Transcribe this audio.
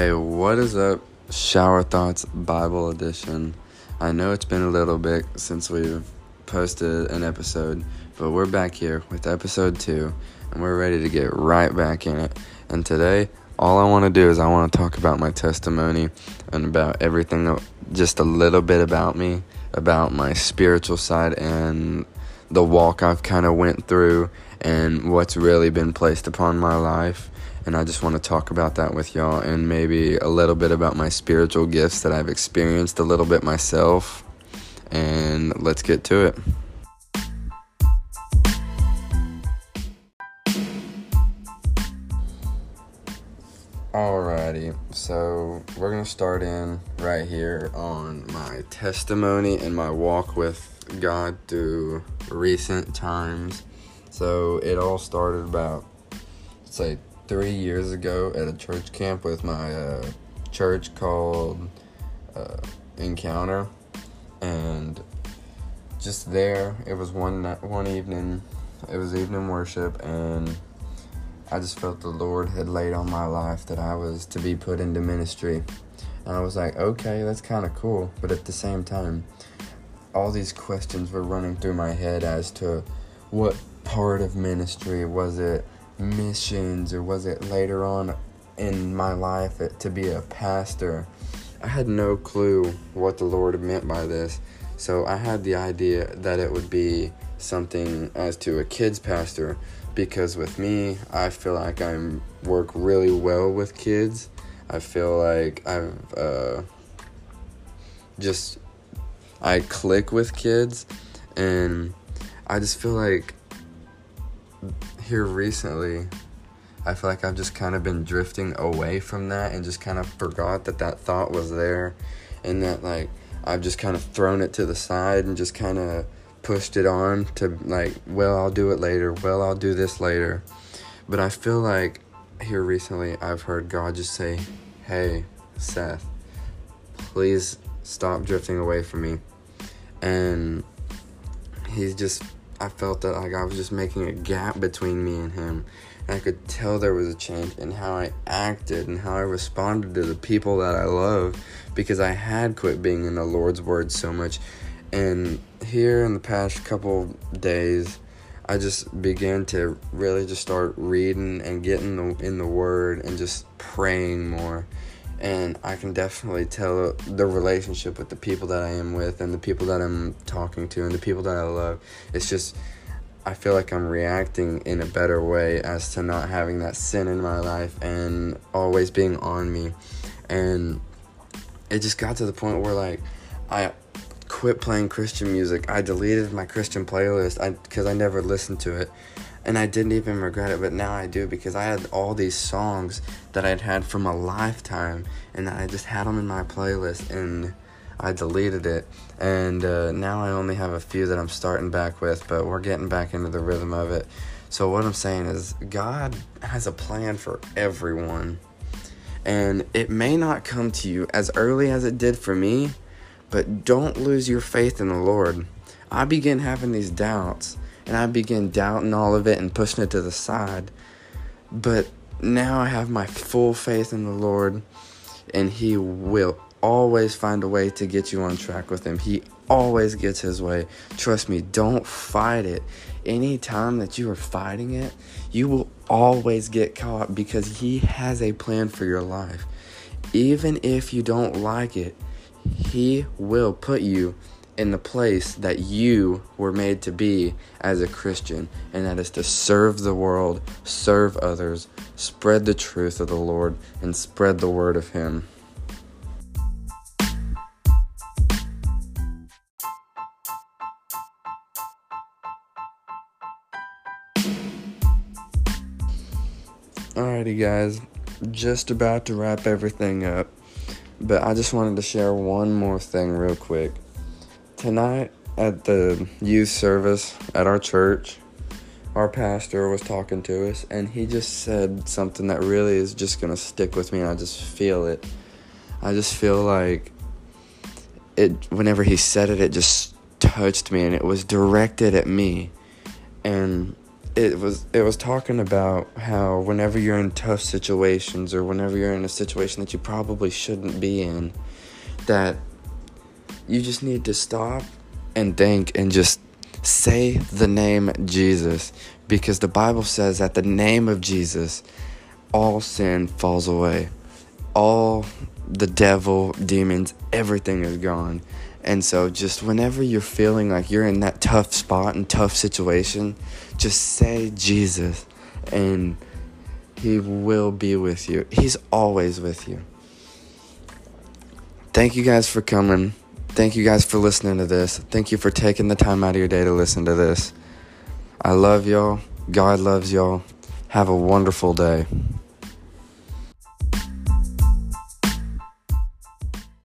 Hey, what is up? Shower Thoughts Bible Edition. I know it's been a little bit since we've posted an episode, but we're back here with episode two, and we're ready to get right back in it. And today, all I want to do is I want to talk about my testimony and about everything, just a little bit about me, about my spiritual side and the walk I've kind of went through and what's really been placed upon my life and I just want to talk about that with y'all and maybe a little bit about my spiritual gifts that I've experienced a little bit myself. And let's get to it. Alrighty, so we're gonna start in right here on my testimony and my walk with God through recent times. So it all started about, say, three years ago at a church camp with my uh, church called uh, Encounter, and just there, it was one one evening. It was evening worship, and I just felt the Lord had laid on my life that I was to be put into ministry, and I was like, okay, that's kind of cool, but at the same time, all these questions were running through my head as to what part of ministry was it missions or was it later on in my life to be a pastor? I had no clue what the Lord meant by this. So I had the idea that it would be something as to a kids pastor because with me, I feel like I work really well with kids. I feel like I've uh, just I click with kids and I just feel like here recently, I feel like I've just kind of been drifting away from that and just kind of forgot that that thought was there and that like I've just kind of thrown it to the side and just kind of pushed it on to like, well, I'll do it later. Well, I'll do this later. But I feel like here recently I've heard God just say, "Hey, Seth, please stop drifting away from me." And he's just I felt that like I was just making a gap between me and him. And I could tell there was a change in how I acted and how I responded to the people that I love because I had quit being in the Lord's Word so much. And here in the past couple days, I just began to really just start reading and getting the, in the Word and just praying more and I can definitely tell the relationship with the people that I am with and the people that I'm talking to and the people that I love. It's just I feel like I'm reacting in a better way as to not having that sin in my life and always being on me. And it just got to the point where like I quit playing Christian music. I deleted my Christian playlist I cuz I never listened to it and I didn't even regret it, but now I do because I had all these songs that I'd had from a lifetime, and I just had them in my playlist, and I deleted it, and uh, now I only have a few that I'm starting back with, but we're getting back into the rhythm of it. So what I'm saying is, God has a plan for everyone, and it may not come to you as early as it did for me, but don't lose your faith in the Lord. I began having these doubts and I began doubting all of it and pushing it to the side. But now I have my full faith in the Lord, and He will always find a way to get you on track with Him. He always gets His way. Trust me, don't fight it. Anytime that you are fighting it, you will always get caught because He has a plan for your life. Even if you don't like it, He will put you in the place that you were made to be as a Christian, and that is to serve the world, serve others, spread the truth of the Lord, and spread the word of Him. Alrighty, guys, just about to wrap everything up, but I just wanted to share one more thing real quick tonight at the youth service at our church, our pastor was talking to us, and he just said something that really is just gonna stick with me. And I just feel it. I just feel like it. Whenever he said it, it just touched me, and it was directed at me. And it was it was talking about how whenever you're in tough situations or whenever you're in a situation that you probably shouldn't be in that you just need to stop and think and just say the name Jesus because the Bible says that the name of Jesus all sin falls away all the devil demons everything is gone and so, just whenever you're feeling like you're in that tough spot and tough situation, just say Jesus, and He will be with you. He's always with you. Thank you guys for coming. Thank you guys for listening to this. Thank you for taking the time out of your day to listen to this. I love y'all. God loves y'all. Have a wonderful day.